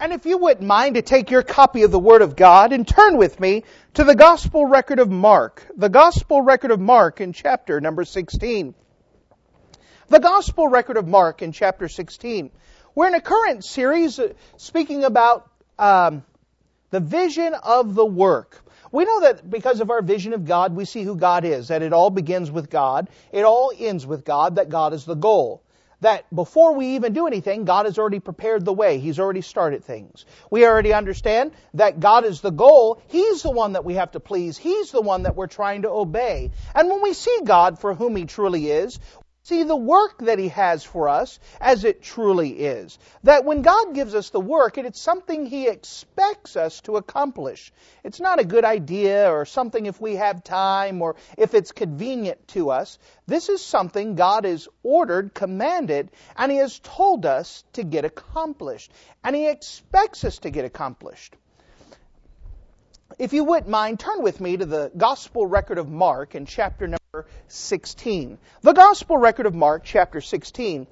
And if you wouldn't mind to take your copy of the Word of God and turn with me to the Gospel record of Mark, the Gospel record of Mark in chapter number 16. The Gospel record of Mark in chapter 16. We're in a current series uh, speaking about um, the vision of the work. We know that because of our vision of God, we see who God is, that it all begins with God, it all ends with God, that God is the goal that before we even do anything, God has already prepared the way. He's already started things. We already understand that God is the goal. He's the one that we have to please. He's the one that we're trying to obey. And when we see God for whom He truly is, see the work that He has for us as it truly is. That when God gives us the work, it's something He expects us to accomplish. It's not a good idea or something if we have time or if it's convenient to us. This is something God has ordered, commanded, and He has told us to get accomplished. And He expects us to get accomplished. If you wouldn't mind, turn with me to the Gospel record of Mark in chapter number 16. The Gospel record of Mark, chapter 16.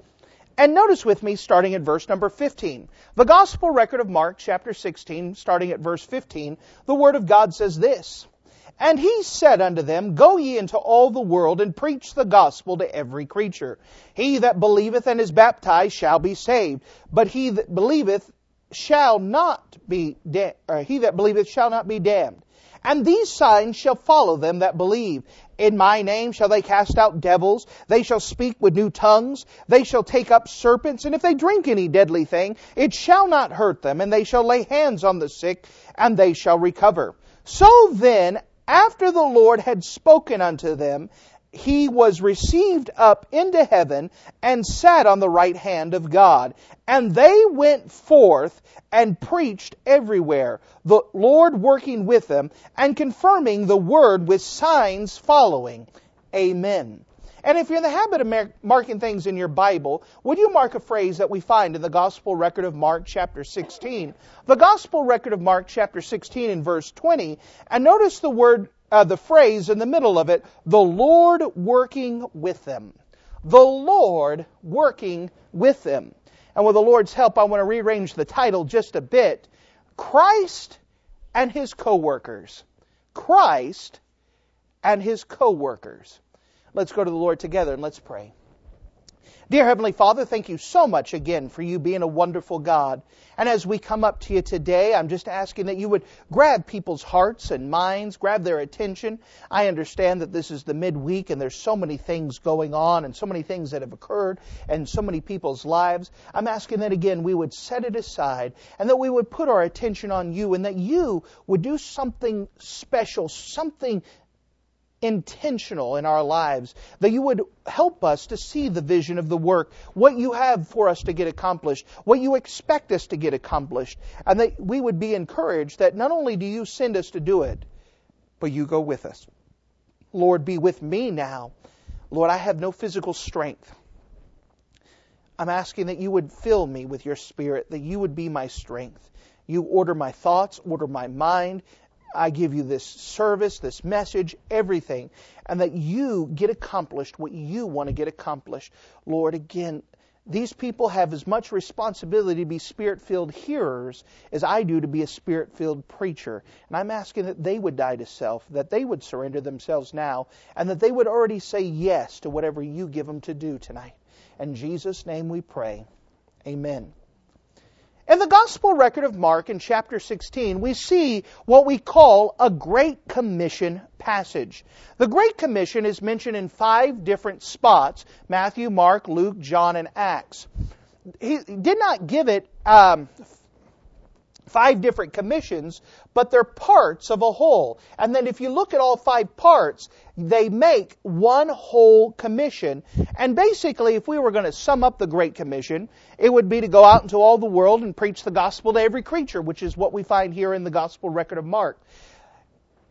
And notice with me, starting at verse number 15. The Gospel record of Mark, chapter 16, starting at verse 15, the Word of God says this. And he said unto them, Go ye into all the world and preach the gospel to every creature. He that believeth and is baptized shall be saved, but he that believeth shall not be da- he that believeth shall not be damned. And these signs shall follow them that believe. In my name shall they cast out devils. They shall speak with new tongues. They shall take up serpents. And if they drink any deadly thing, it shall not hurt them. And they shall lay hands on the sick, and they shall recover. So then, after the Lord had spoken unto them, he was received up into heaven and sat on the right hand of God. And they went forth and preached everywhere, the Lord working with them and confirming the word with signs following. Amen. And if you're in the habit of marking things in your Bible, would you mark a phrase that we find in the Gospel record of Mark chapter 16? The Gospel record of Mark chapter 16 in verse 20, and notice the word uh, the phrase in the middle of it, the Lord working with them. The Lord working with them. And with the Lord's help, I want to rearrange the title just a bit. Christ and his co-workers. Christ and his co-workers. Let's go to the Lord together and let's pray. Dear Heavenly Father, thank you so much again for you being a wonderful God. And as we come up to you today, I'm just asking that you would grab people's hearts and minds, grab their attention. I understand that this is the midweek and there's so many things going on and so many things that have occurred and so many people's lives. I'm asking that again we would set it aside and that we would put our attention on you and that you would do something special, something intentional in our lives, that you would help us to see the vision of the work, what you have for us to get accomplished, what you expect us to get accomplished, and that we would be encouraged that not only do you send us to do it, but you go with us. Lord, be with me now. Lord, I have no physical strength. I'm asking that you would fill me with your spirit, that you would be my strength. You order my thoughts, order my mind, I give you this service, this message, everything, and that you get accomplished what you want to get accomplished. Lord, again, these people have as much responsibility to be spirit filled hearers as I do to be a spirit filled preacher. And I'm asking that they would die to self, that they would surrender themselves now, and that they would already say yes to whatever you give them to do tonight. In Jesus' name we pray. Amen. In the Gospel record of Mark in chapter 16, we see what we call a Great Commission passage. The Great Commission is mentioned in five different spots Matthew, Mark, Luke, John, and Acts. He did not give it um, five different commissions, but they're parts of a whole. And then if you look at all five parts, they make one whole commission. And basically, if we were going to sum up the Great Commission, it would be to go out into all the world and preach the gospel to every creature, which is what we find here in the gospel record of Mark.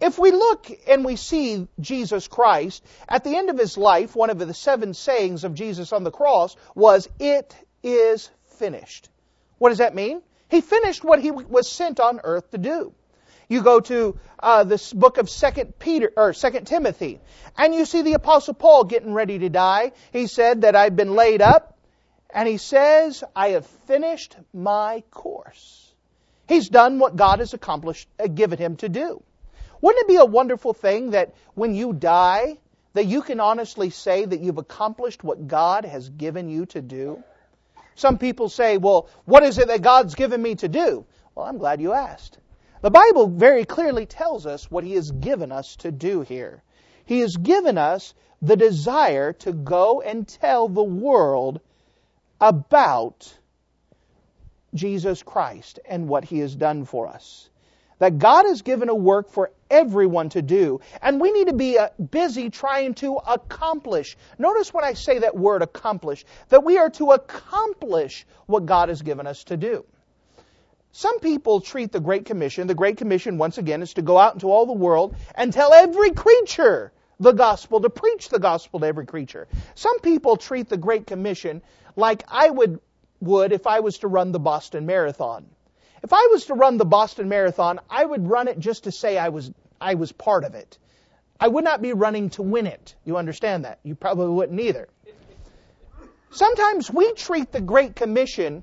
If we look and we see Jesus Christ, at the end of his life, one of the seven sayings of Jesus on the cross was, It is finished. What does that mean? He finished what he was sent on earth to do. You go to uh, this book of Second Peter or Second Timothy, and you see the Apostle Paul getting ready to die. He said that I've been laid up, and he says, "I have finished my course." He's done what God has accomplished, uh, given him to do. Wouldn't it be a wonderful thing that when you die, that you can honestly say that you've accomplished what God has given you to do? Some people say, well, what is it that God's given me to do? Well, I'm glad you asked. The Bible very clearly tells us what He has given us to do here. He has given us the desire to go and tell the world about Jesus Christ and what He has done for us. That God has given a work for everyone to do, and we need to be uh, busy trying to accomplish. Notice when I say that word accomplish, that we are to accomplish what God has given us to do. Some people treat the Great Commission, the Great Commission, once again, is to go out into all the world and tell every creature the gospel, to preach the gospel to every creature. Some people treat the Great Commission like I would, would if I was to run the Boston Marathon. If I was to run the Boston Marathon, I would run it just to say I was, I was part of it. I would not be running to win it. You understand that? You probably wouldn't either. Sometimes we treat the Great Commission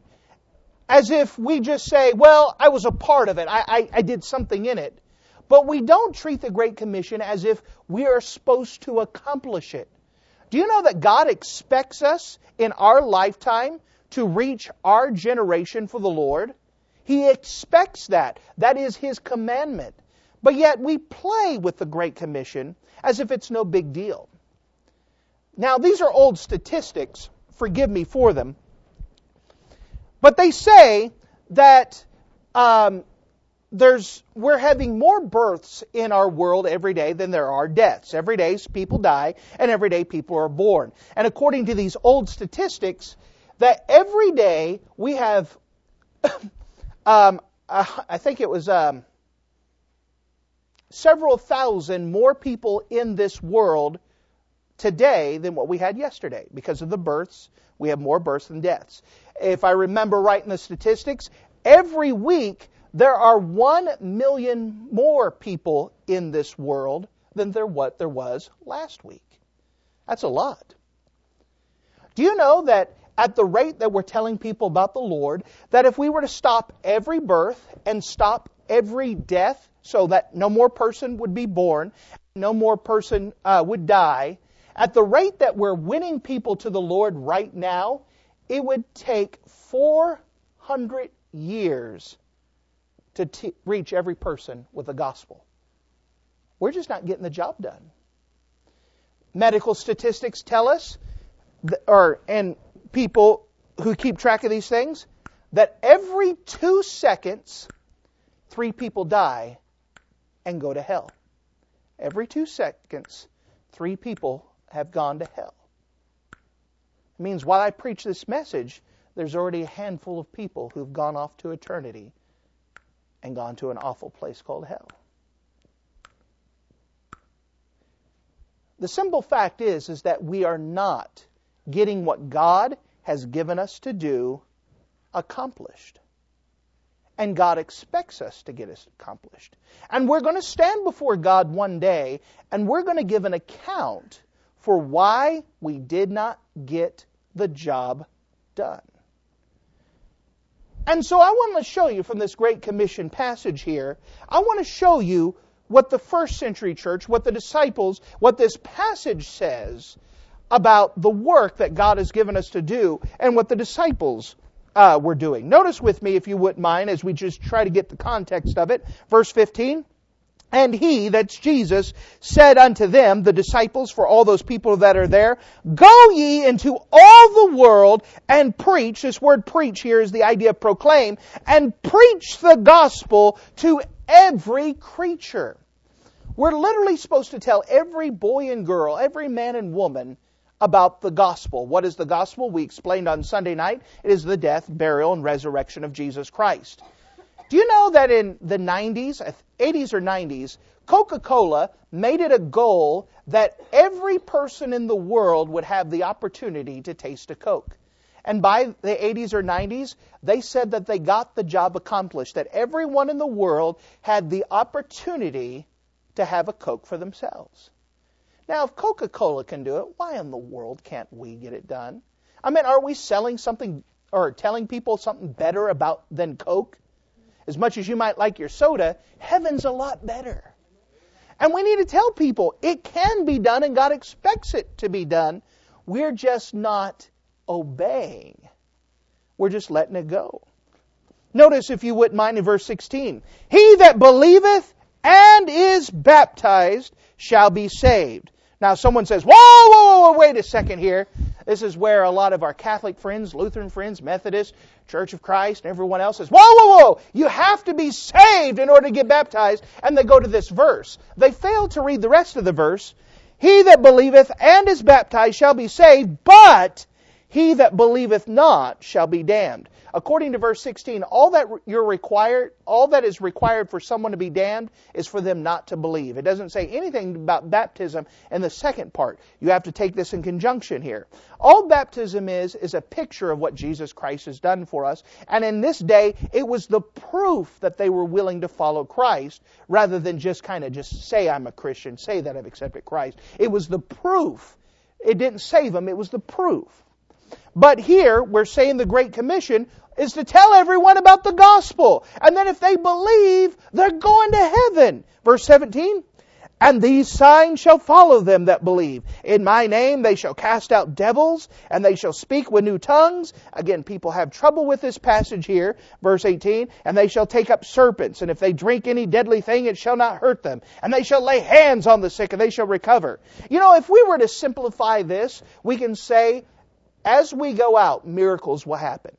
as if we just say, well, I was a part of it. I, I, I did something in it. But we don't treat the Great Commission as if we are supposed to accomplish it. Do you know that God expects us in our lifetime to reach our generation for the Lord? He expects that. That is His commandment. But yet we play with the Great Commission as if it's no big deal. Now, these are old statistics. Forgive me for them. But they say that um, there's we're having more births in our world every day than there are deaths. Every day people die, and every day people are born. And according to these old statistics, that every day we have um, uh, I think it was um, several thousand more people in this world today than what we had yesterday. Because of the births, we have more births than deaths. If I remember right in the statistics, every week there are one million more people in this world than there what there was last week. That's a lot. Do you know that at the rate that we're telling people about the Lord, that if we were to stop every birth and stop every death so that no more person would be born, no more person uh, would die, at the rate that we're winning people to the Lord right now, it would take 400 years to t- reach every person with the gospel. We're just not getting the job done. Medical statistics tell us, or and people who keep track of these things that every two seconds, three people die and go to hell. Every two seconds, three people have gone to hell. It means while I preach this message, there's already a handful of people who've gone off to eternity and gone to an awful place called hell. The simple fact is, is that we are not getting what God has given us to do accomplished. And God expects us to get it accomplished. And we're going to stand before God one day and we're going to give an account for why we did not get the job done. And so I want to show you from this Great Commission passage here, I want to show you what the first century church, what the disciples, what this passage says about the work that God has given us to do and what the disciples uh, were doing. Notice with me, if you wouldn't mind, as we just try to get the context of it. Verse 15. And he, that's Jesus, said unto them, the disciples, for all those people that are there, Go ye into all the world and preach. This word preach here is the idea of proclaim. And preach the gospel to every creature. We're literally supposed to tell every boy and girl, every man and woman, about the gospel. What is the gospel? We explained on Sunday night. It is the death, burial, and resurrection of Jesus Christ. Do you know that in the 90s, 80s uh, or 90s, Coca Cola made it a goal that every person in the world would have the opportunity to taste a Coke? And by the 80s or 90s, they said that they got the job accomplished, that everyone in the world had the opportunity to have a Coke for themselves. Now, if Coca Cola can do it, why in the world can't we get it done? I mean, are we selling something or telling people something better about than Coke? As much as you might like your soda, heaven's a lot better. And we need to tell people it can be done and God expects it to be done. We're just not obeying. We're just letting it go. Notice, if you wouldn't mind, in verse 16 He that believeth and is baptized shall be saved. Now, someone says, whoa, whoa, whoa, wait a second here. This is where a lot of our Catholic friends, Lutheran friends, Methodist, Church of Christ, and everyone else says, whoa, whoa, whoa, you have to be saved in order to get baptized. And they go to this verse. They fail to read the rest of the verse. He that believeth and is baptized shall be saved, but he that believeth not shall be damned. According to verse 16, all that you're required, all that is required for someone to be damned is for them not to believe. It doesn't say anything about baptism in the second part. You have to take this in conjunction here. All baptism is is a picture of what Jesus Christ has done for us, and in this day it was the proof that they were willing to follow Christ rather than just kind of just say I'm a Christian, say that I've accepted Christ. It was the proof. It didn't save them, it was the proof. But here, we're saying the Great Commission is to tell everyone about the gospel. And then if they believe, they're going to heaven. Verse 17. And these signs shall follow them that believe. In my name they shall cast out devils, and they shall speak with new tongues. Again, people have trouble with this passage here, verse 18. And they shall take up serpents, and if they drink any deadly thing, it shall not hurt them. And they shall lay hands on the sick, and they shall recover. You know, if we were to simplify this, we can say, as we go out, miracles will happen.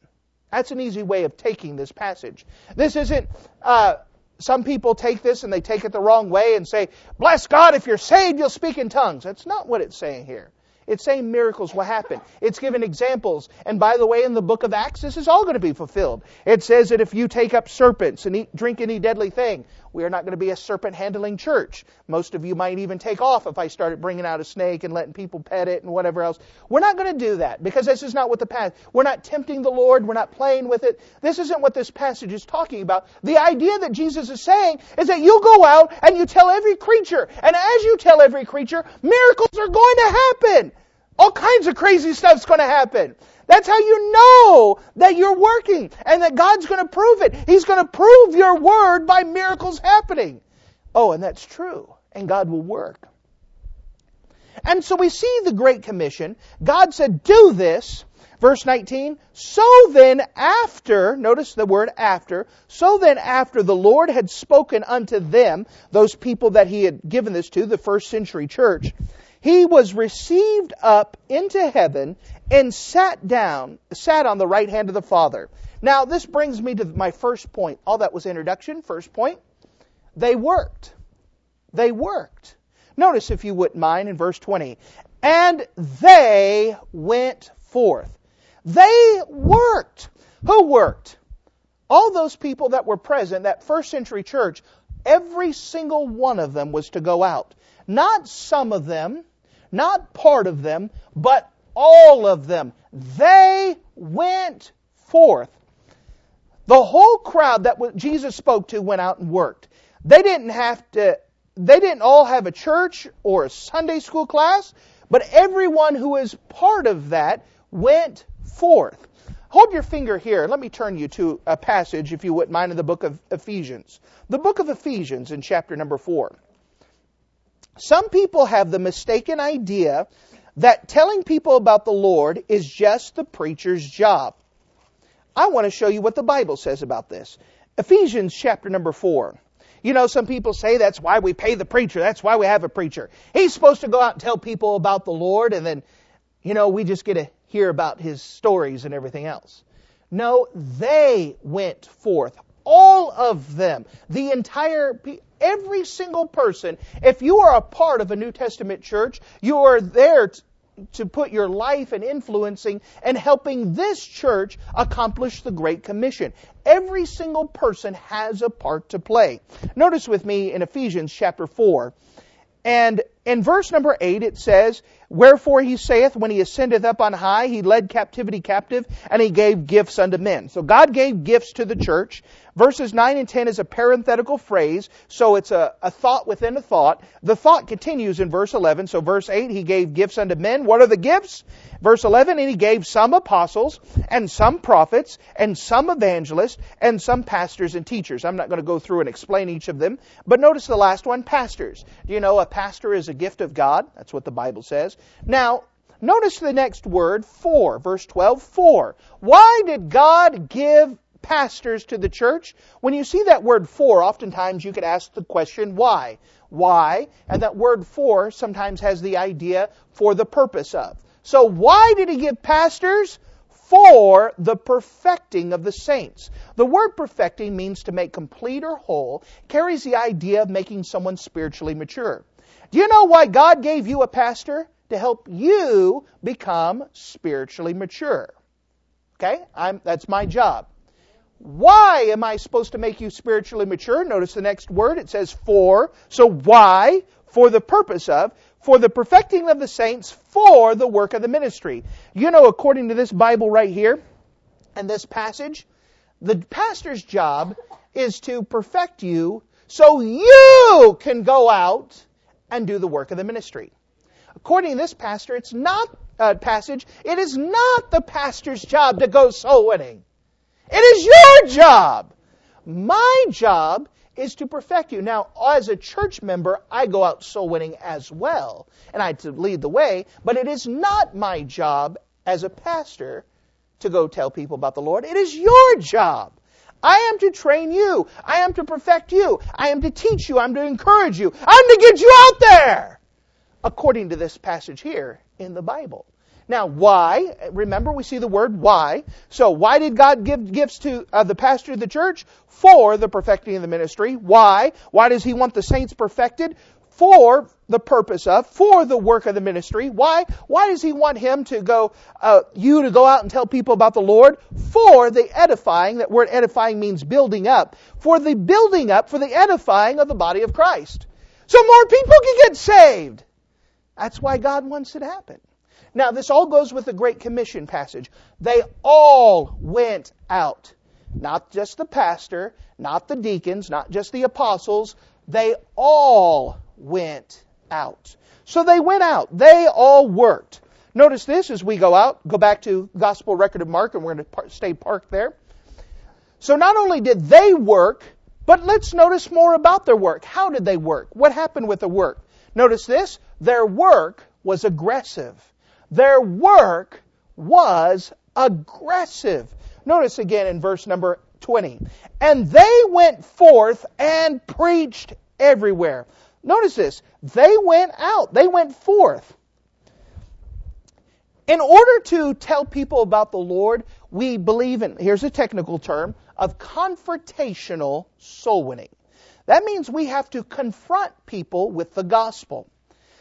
That's an easy way of taking this passage. This isn't, uh, some people take this and they take it the wrong way and say, bless God, if you're saved, you'll speak in tongues. That's not what it's saying here. It's saying miracles will happen. It's given examples. And by the way, in the book of Acts, this is all going to be fulfilled. It says that if you take up serpents and eat, drink any deadly thing, we are not going to be a serpent handling church. Most of you might even take off if I started bringing out a snake and letting people pet it and whatever else. We're not going to do that because this is not what the passage. We're not tempting the Lord. We're not playing with it. This isn't what this passage is talking about. The idea that Jesus is saying is that you go out and you tell every creature, and as you tell every creature, miracles are going to happen. All kinds of crazy stuff's going to happen. That's how you know that you're working and that God's going to prove it. He's going to prove your word by miracles happening. Oh, and that's true. And God will work. And so we see the Great Commission. God said, do this. Verse 19, so then after, notice the word after, so then after the Lord had spoken unto them, those people that he had given this to, the first century church, he was received up into heaven and sat down, sat on the right hand of the Father. Now, this brings me to my first point. All that was introduction. First point. They worked. They worked. Notice, if you wouldn't mind, in verse 20. And they went forth. They worked. Who worked? All those people that were present, that first century church, every single one of them was to go out. Not some of them, not part of them, but all of them. They went forth. The whole crowd that Jesus spoke to went out and worked. They didn't have to, they didn't all have a church or a Sunday school class, but everyone who is part of that went forth. Hold your finger here. Let me turn you to a passage, if you wouldn't mind, in the book of Ephesians. The book of Ephesians in chapter number 4. Some people have the mistaken idea that telling people about the Lord is just the preacher's job. I want to show you what the Bible says about this. Ephesians chapter number 4. You know, some people say that's why we pay the preacher. That's why we have a preacher. He's supposed to go out and tell people about the Lord, and then, you know, we just get to hear about his stories and everything else. No, they went forth. All of them. The entire, every single person, if you are a part of a New Testament church, you are there to put your life and influencing and helping this church accomplish the Great Commission. Every single person has a part to play. Notice with me in Ephesians chapter 4 and in verse number 8 it says, Wherefore he saith, when he ascendeth up on high, he led captivity captive, and he gave gifts unto men. So God gave gifts to the church. Verses 9 and 10 is a parenthetical phrase, so it's a, a thought within a thought. The thought continues in verse 11. So verse 8, he gave gifts unto men. What are the gifts? Verse 11, and he gave some apostles, and some prophets, and some evangelists, and some pastors and teachers. I'm not going to go through and explain each of them, but notice the last one, pastors. Do you know a pastor is a gift of God? That's what the Bible says. Now, notice the next word, for, verse 12, for. Why did God give pastors to the church. When you see that word for, oftentimes you could ask the question, why? Why? And that word for sometimes has the idea for the purpose of. So why did he give pastors? For the perfecting of the saints. The word perfecting means to make complete or whole, carries the idea of making someone spiritually mature. Do you know why God gave you a pastor? To help you become spiritually mature. Okay? I'm, that's my job. Why am I supposed to make you spiritually mature? Notice the next word. It says for. So why? For the purpose of. For the perfecting of the saints. For the work of the ministry. You know, according to this Bible right here, and this passage, the pastor's job is to perfect you so you can go out and do the work of the ministry. According to this pastor, it's not uh, passage. It is not the pastor's job to go soul winning. It is your job. My job is to perfect you. Now, as a church member, I go out soul winning as well, and I to lead the way, but it is not my job as a pastor to go tell people about the Lord. It is your job. I am to train you. I am to perfect you. I am to teach you. I'm to encourage you. I'm to get you out there. According to this passage here in the Bible. Now, why? Remember, we see the word why. So, why did God give gifts to uh, the pastor of the church? For the perfecting of the ministry. Why? Why does he want the saints perfected? For the purpose of, for the work of the ministry. Why? Why does he want him to go, uh, you to go out and tell people about the Lord? For the edifying, that word edifying means building up. For the building up, for the edifying of the body of Christ. So more people can get saved. That's why God wants it to happen. Now, this all goes with the Great Commission passage. They all went out. Not just the pastor, not the deacons, not just the apostles. They all went out. So they went out. They all worked. Notice this as we go out, go back to Gospel Record of Mark, and we're going to stay parked there. So not only did they work, but let's notice more about their work. How did they work? What happened with the work? Notice this. Their work was aggressive. Their work was aggressive. Notice again in verse number 20. And they went forth and preached everywhere. Notice this. They went out. They went forth. In order to tell people about the Lord, we believe in, here's a technical term, of confrontational soul winning. That means we have to confront people with the gospel.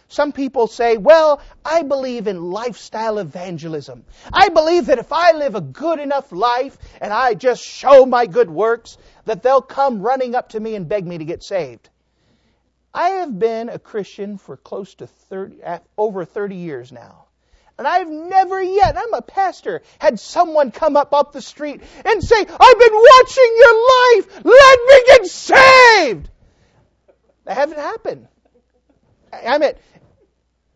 Some people say, well, I believe in lifestyle evangelism. I believe that if I live a good enough life and I just show my good works, that they'll come running up to me and beg me to get saved. I have been a Christian for close to 30, over 30 years now. And I've never yet, I'm a pastor, had someone come up off the street and say, I've been watching your life. Let me get saved. That hasn't happened. I mean,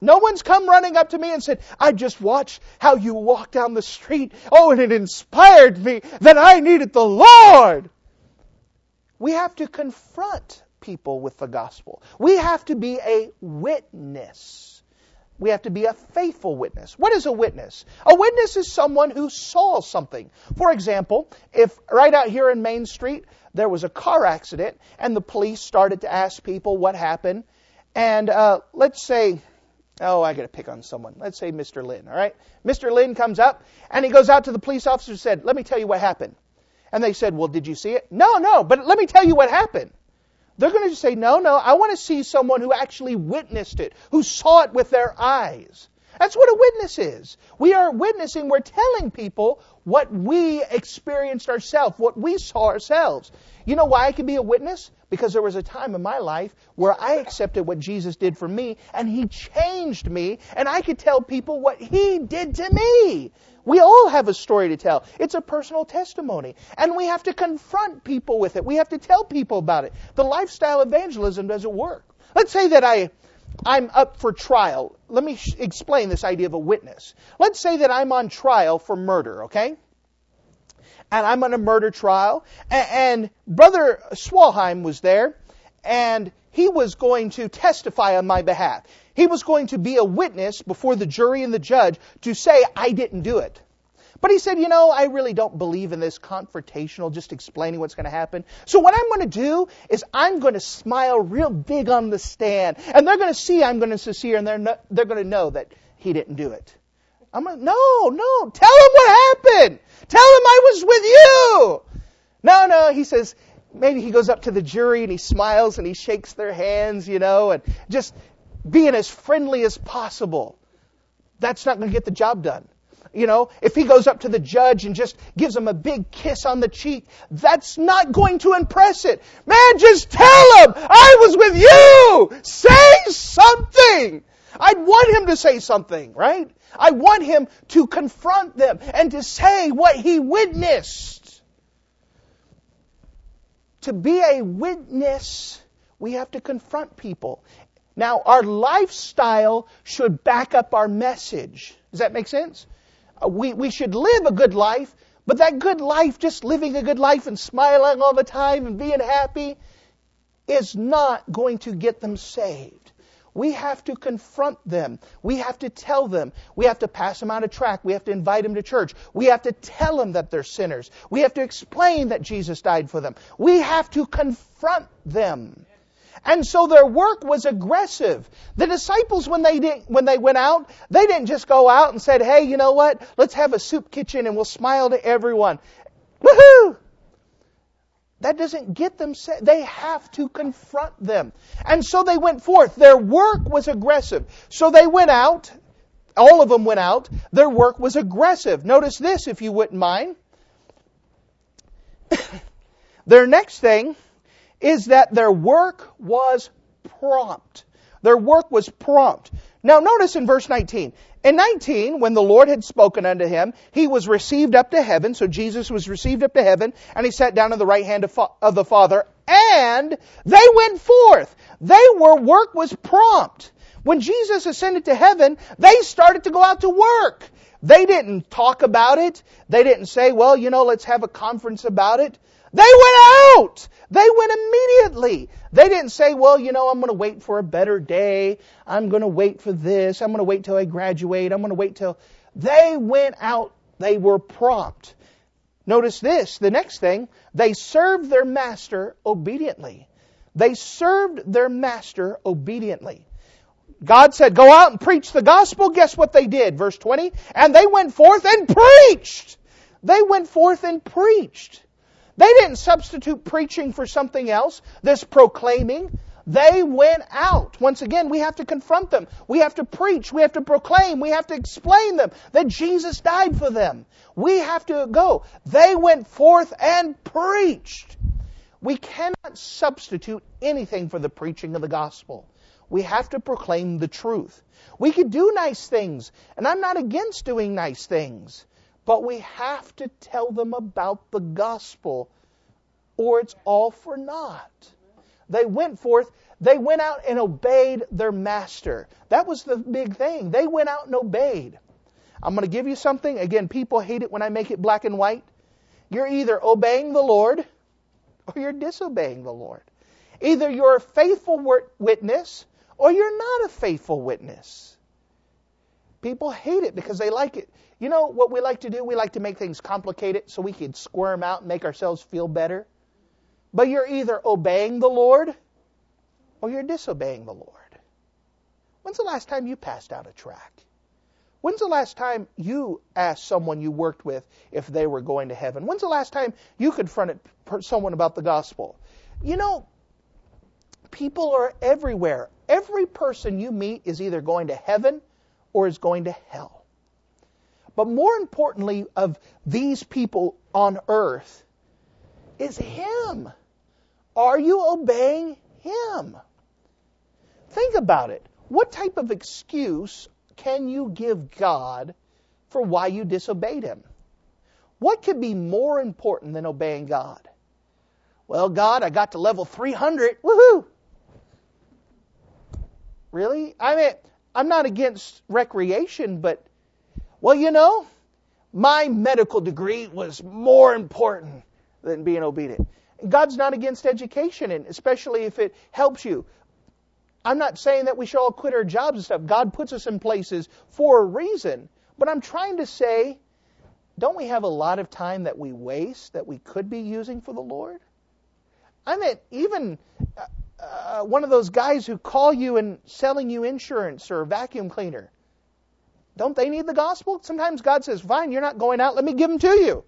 no one's come running up to me and said, I just watched how you walked down the street. Oh, and it inspired me that I needed the Lord. We have to confront people with the gospel. We have to be a witness. We have to be a faithful witness. What is a witness? A witness is someone who saw something. For example, if right out here in Main Street there was a car accident and the police started to ask people what happened, and uh, let's say Oh, I got to pick on someone. Let's say Mr. Lynn, all right? Mr. Lynn comes up and he goes out to the police officer and said, Let me tell you what happened. And they said, Well, did you see it? No, no, but let me tell you what happened. They're going to say, No, no, I want to see someone who actually witnessed it, who saw it with their eyes. That's what a witness is. We are witnessing, we're telling people what we experienced ourselves, what we saw ourselves. You know why I can be a witness? Because there was a time in my life where I accepted what Jesus did for me and He changed me and I could tell people what He did to me. We all have a story to tell. It's a personal testimony. And we have to confront people with it. We have to tell people about it. The lifestyle evangelism doesn't work. Let's say that I, I'm up for trial. Let me sh- explain this idea of a witness. Let's say that I'm on trial for murder, okay? And I'm on a murder trial, and, and Brother Swalheim was there, and he was going to testify on my behalf. He was going to be a witness before the jury and the judge to say, I didn't do it. But he said, you know, I really don't believe in this confrontational, just explaining what's going to happen. So what I'm going to do is I'm going to smile real big on the stand, and they're going to see I'm going to sincere, and they're no, they're going to know that he didn't do it. I'm going no, no, tell him what happened. Tell him I was with you. No, no, he says, maybe he goes up to the jury and he smiles and he shakes their hands, you know, and just being as friendly as possible. That's not going to get the job done. You know, if he goes up to the judge and just gives him a big kiss on the cheek, that's not going to impress it. Man, just tell him, I was with you! Say something! I'd want him to say something, right? I want him to confront them and to say what he witnessed. To be a witness, we have to confront people. Now, our lifestyle should back up our message. Does that make sense? Uh, we, we should live a good life, but that good life, just living a good life and smiling all the time and being happy, is not going to get them saved. We have to confront them. We have to tell them. We have to pass them out a tract. We have to invite them to church. We have to tell them that they're sinners. We have to explain that Jesus died for them. We have to confront them. And so their work was aggressive. The disciples, when they did, when they went out, they didn't just go out and said, "Hey, you know what? Let's have a soup kitchen and we'll smile to everyone." Woohoo! That doesn't get them set. They have to confront them. And so they went forth. Their work was aggressive. So they went out. All of them went out. Their work was aggressive. Notice this, if you wouldn't mind. Their next thing is that their work was prompt. Their work was prompt. Now notice in verse 19. In 19, when the Lord had spoken unto him, he was received up to heaven. So Jesus was received up to heaven and he sat down on the right hand of, of the Father and they went forth. They were, work was prompt. When Jesus ascended to heaven, they started to go out to work. They didn't talk about it. They didn't say, well, you know, let's have a conference about it. They went out. They went immediately. They didn't say, well, you know, I'm going to wait for a better day. I'm going to wait for this. I'm going to wait till I graduate. I'm going to wait till. They went out. They were prompt. Notice this. The next thing, they served their master obediently. They served their master obediently. God said, go out and preach the gospel. Guess what they did? Verse 20. And they went forth and preached. They went forth and preached. They didn't substitute preaching for something else, this proclaiming. They went out. Once again, we have to confront them. We have to preach. We have to proclaim. We have to explain them that Jesus died for them. We have to go. They went forth and preached. We cannot substitute anything for the preaching of the gospel. We have to proclaim the truth. We could do nice things, and I'm not against doing nice things. But we have to tell them about the gospel, or it's all for naught. They went forth, they went out and obeyed their master. That was the big thing. They went out and obeyed. I'm going to give you something. Again, people hate it when I make it black and white. You're either obeying the Lord or you're disobeying the Lord. Either you're a faithful witness or you're not a faithful witness. People hate it because they like it. You know what we like to do? We like to make things complicated so we can squirm out and make ourselves feel better. But you're either obeying the Lord or you're disobeying the Lord. When's the last time you passed out a tract? When's the last time you asked someone you worked with if they were going to heaven? When's the last time you confronted someone about the gospel? You know, people are everywhere. Every person you meet is either going to heaven or is going to hell. But more importantly, of these people on earth is Him. Are you obeying Him? Think about it. What type of excuse can you give God for why you disobeyed Him? What could be more important than obeying God? Well, God, I got to level 300. Woohoo! Really? I mean, I'm not against recreation, but, well, you know, my medical degree was more important than being obedient. God's not against education, and especially if it helps you. I'm not saying that we should all quit our jobs and stuff. God puts us in places for a reason. But I'm trying to say, don't we have a lot of time that we waste that we could be using for the Lord? I mean, even uh, uh, one of those guys who call you and selling you insurance or a vacuum cleaner. Don't they need the gospel? Sometimes God says, fine, you're not going out, let me give them to you.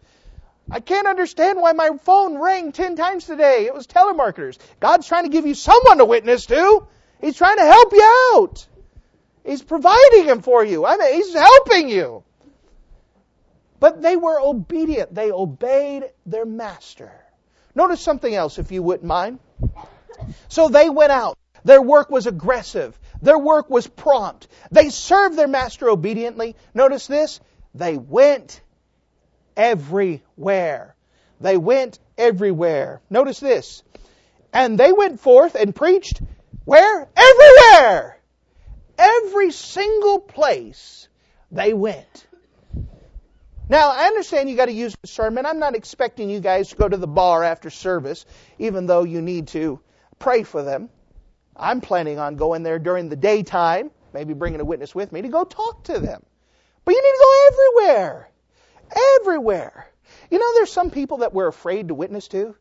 I can't understand why my phone rang 10 times today. It was telemarketers. God's trying to give you someone to witness to. He's trying to help you out. He's providing him for you. I mean, he's helping you. But they were obedient. They obeyed their master. Notice something else, if you wouldn't mind. So they went out. Their work was aggressive. Their work was prompt. They served their master obediently. Notice this. They went everywhere. They went everywhere. Notice this. And they went forth and preached where? Everywhere. Every single place they went. Now, I understand you got to use discernment. I'm not expecting you guys to go to the bar after service, even though you need to pray for them. I'm planning on going there during the daytime, maybe bringing a witness with me to go talk to them. But you need to go everywhere. Everywhere. You know, there's some people that we're afraid to witness to.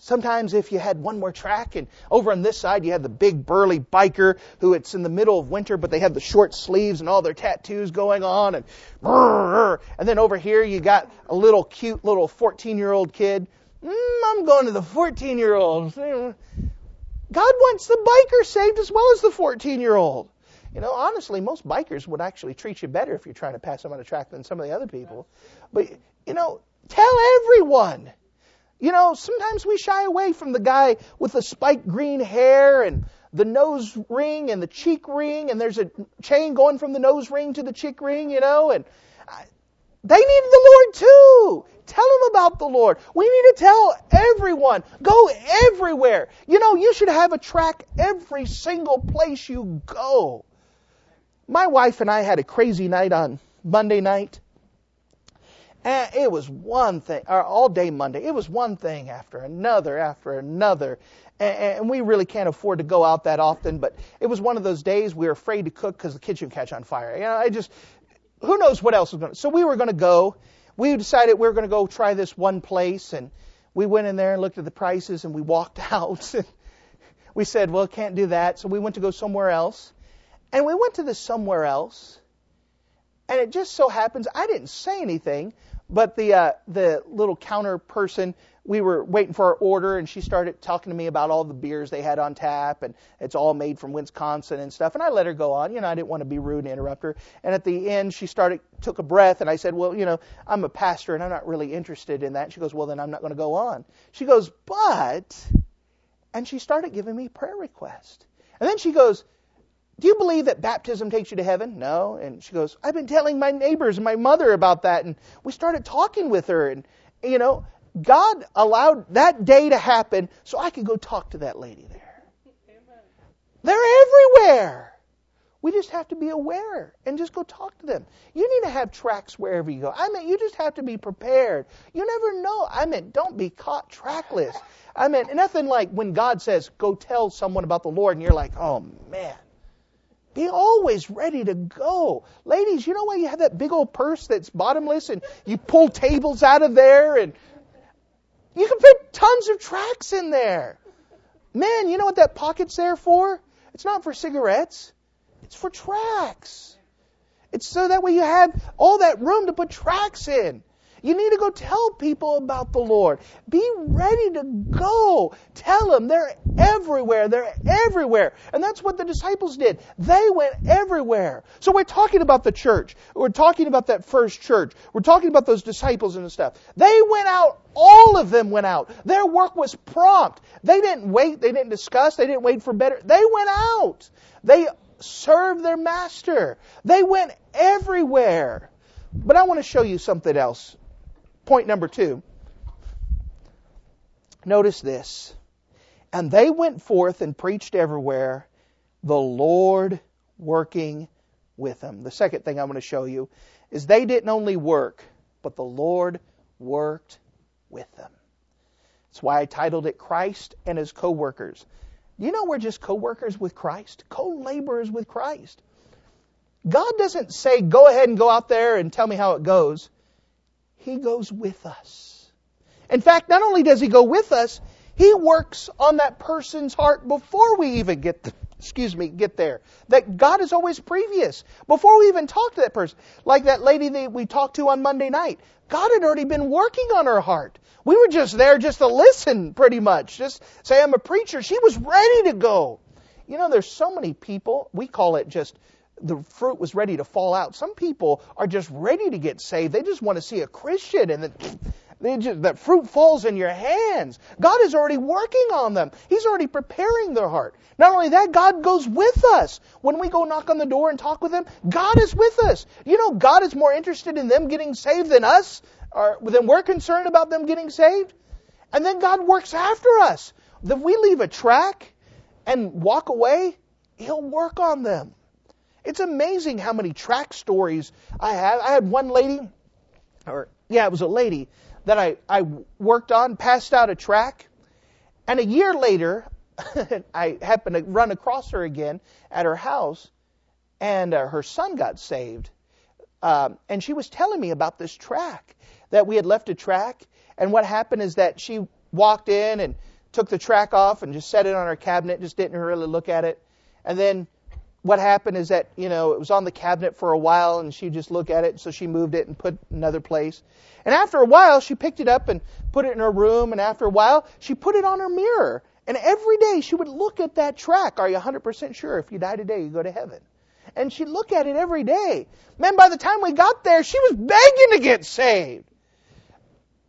Sometimes if you had one more track and over on this side you had the big burly biker who it's in the middle of winter but they have the short sleeves and all their tattoos going on and and then over here you got a little cute little 14 year old kid. Mm, I'm going to the 14 year old. God wants the biker saved as well as the 14 year old. You know, honestly, most bikers would actually treat you better if you're trying to pass them on a track than some of the other people. But, you know, tell everyone. You know, sometimes we shy away from the guy with the spiked green hair and the nose ring and the cheek ring, and there's a chain going from the nose ring to the cheek ring, you know, and they need the Lord too. Tell them about the Lord. We need to tell everyone. Go everywhere. You know, you should have a track every single place you go. My wife and I had a crazy night on Monday night. And it was one thing, or all day Monday, it was one thing after another after another. And, we really can't afford to go out that often, but it was one of those days we were afraid to cook because the kitchen would catch on fire. You know, I just, who knows what else was going to. So we were going to go. We decided we were going to go try this one place, and we went in there and looked at the prices, and we walked out. And we said, well, can't do that. So we went to go somewhere else. And we went to this somewhere else. And it just so happens, I didn't say anything, but the, uh, the little counter person we were waiting for our order and she started talking to me about all the beers they had on tap and it's all made from Wisconsin and stuff and I let her go on you know I didn't want to be rude and interrupt her and at the end she started took a breath and I said well you know I'm a pastor and I'm not really interested in that she goes well then I'm not going to go on she goes but and she started giving me prayer requests and then she goes do you believe that baptism takes you to heaven? No. And she goes, I've been telling my neighbors and my mother about that. And we started talking with her. And, you know, God allowed that day to happen so I could go talk to that lady there. They're everywhere. We just have to be aware and just go talk to them. You need to have tracks wherever you go. I mean, you just have to be prepared. You never know. I mean, don't be caught trackless. I mean, nothing like when God says, go tell someone about the Lord, and you're like, oh man. Be always ready to go. Ladies, you know why you have that big old purse that's bottomless and you pull tables out of there and you can fit tons of tracks in there. Man, you know what that pocket's there for? It's not for cigarettes. It's for tracks. It's so that way you have all that room to put tracks in. You need to go tell people about the Lord. Be ready to go. Tell them they're everywhere. They're everywhere. And that's what the disciples did. They went everywhere. So we're talking about the church. We're talking about that first church. We're talking about those disciples and stuff. They went out. All of them went out. Their work was prompt. They didn't wait. They didn't discuss. They didn't wait for better. They went out. They served their master. They went everywhere. But I want to show you something else Point number two. Notice this. And they went forth and preached everywhere, the Lord working with them. The second thing I want to show you is they didn't only work, but the Lord worked with them. That's why I titled it Christ and His Co-workers. You know we're just co-workers with Christ, co-laborers with Christ. God doesn't say, go ahead and go out there and tell me how it goes. He goes with us. In fact, not only does He go with us, He works on that person's heart before we even get the, excuse me, get there. That God is always previous. Before we even talk to that person. Like that lady that we talked to on Monday night. God had already been working on her heart. We were just there just to listen, pretty much. Just say, I'm a preacher. She was ready to go. You know, there's so many people, we call it just the fruit was ready to fall out. Some people are just ready to get saved. They just want to see a Christian and then just, that fruit falls in your hands. God is already working on them. He's already preparing their heart. Not only that, God goes with us. When we go knock on the door and talk with them, God is with us. You know, God is more interested in them getting saved than us, or than we're concerned about them getting saved. And then God works after us. If we leave a track and walk away, He'll work on them. It's amazing how many track stories I have. I had one lady, or yeah, it was a lady that I, I worked on, passed out a track, and a year later, I happened to run across her again at her house, and uh, her son got saved. Um, and she was telling me about this track that we had left a track, and what happened is that she walked in and took the track off and just set it on her cabinet, just didn't really look at it, and then what happened is that, you know, it was on the cabinet for a while and she just looked at it, so she moved it and put another place. And after a while, she picked it up and put it in her room, and after a while, she put it on her mirror. And every day she would look at that track. Are you 100% sure if you die today, you go to heaven? And she'd look at it every day. Man, by the time we got there, she was begging to get saved.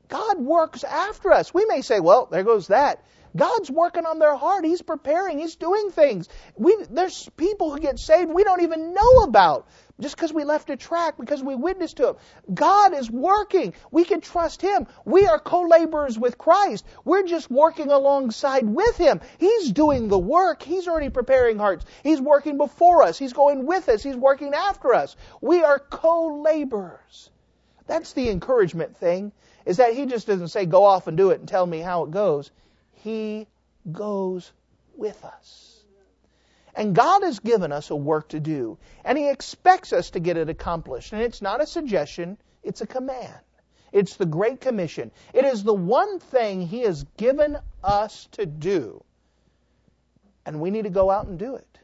God works after us. We may say, well, there goes that. God's working on their heart. He's preparing. He's doing things. We, there's people who get saved we don't even know about just because we left a track, because we witnessed to Him. God is working. We can trust Him. We are co-laborers with Christ. We're just working alongside with Him. He's doing the work. He's already preparing hearts. He's working before us. He's going with us. He's working after us. We are co-laborers. That's the encouragement thing, is that He just doesn't say, go off and do it and tell me how it goes. He goes with us. And God has given us a work to do, and He expects us to get it accomplished. And it's not a suggestion, it's a command. It's the Great Commission. It is the one thing He has given us to do. And we need to go out and do it.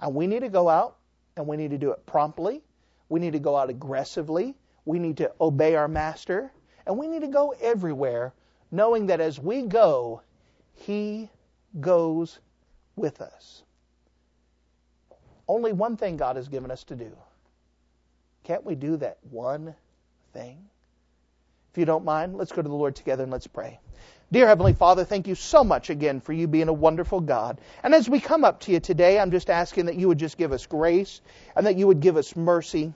And we need to go out and we need to do it promptly. We need to go out aggressively. We need to obey our Master. And we need to go everywhere knowing that as we go, He goes with us. Only one thing God has given us to do. Can't we do that one thing? If you don't mind, let's go to the Lord together and let's pray. Dear Heavenly Father, thank you so much again for you being a wonderful God. And as we come up to you today, I'm just asking that you would just give us grace and that you would give us mercy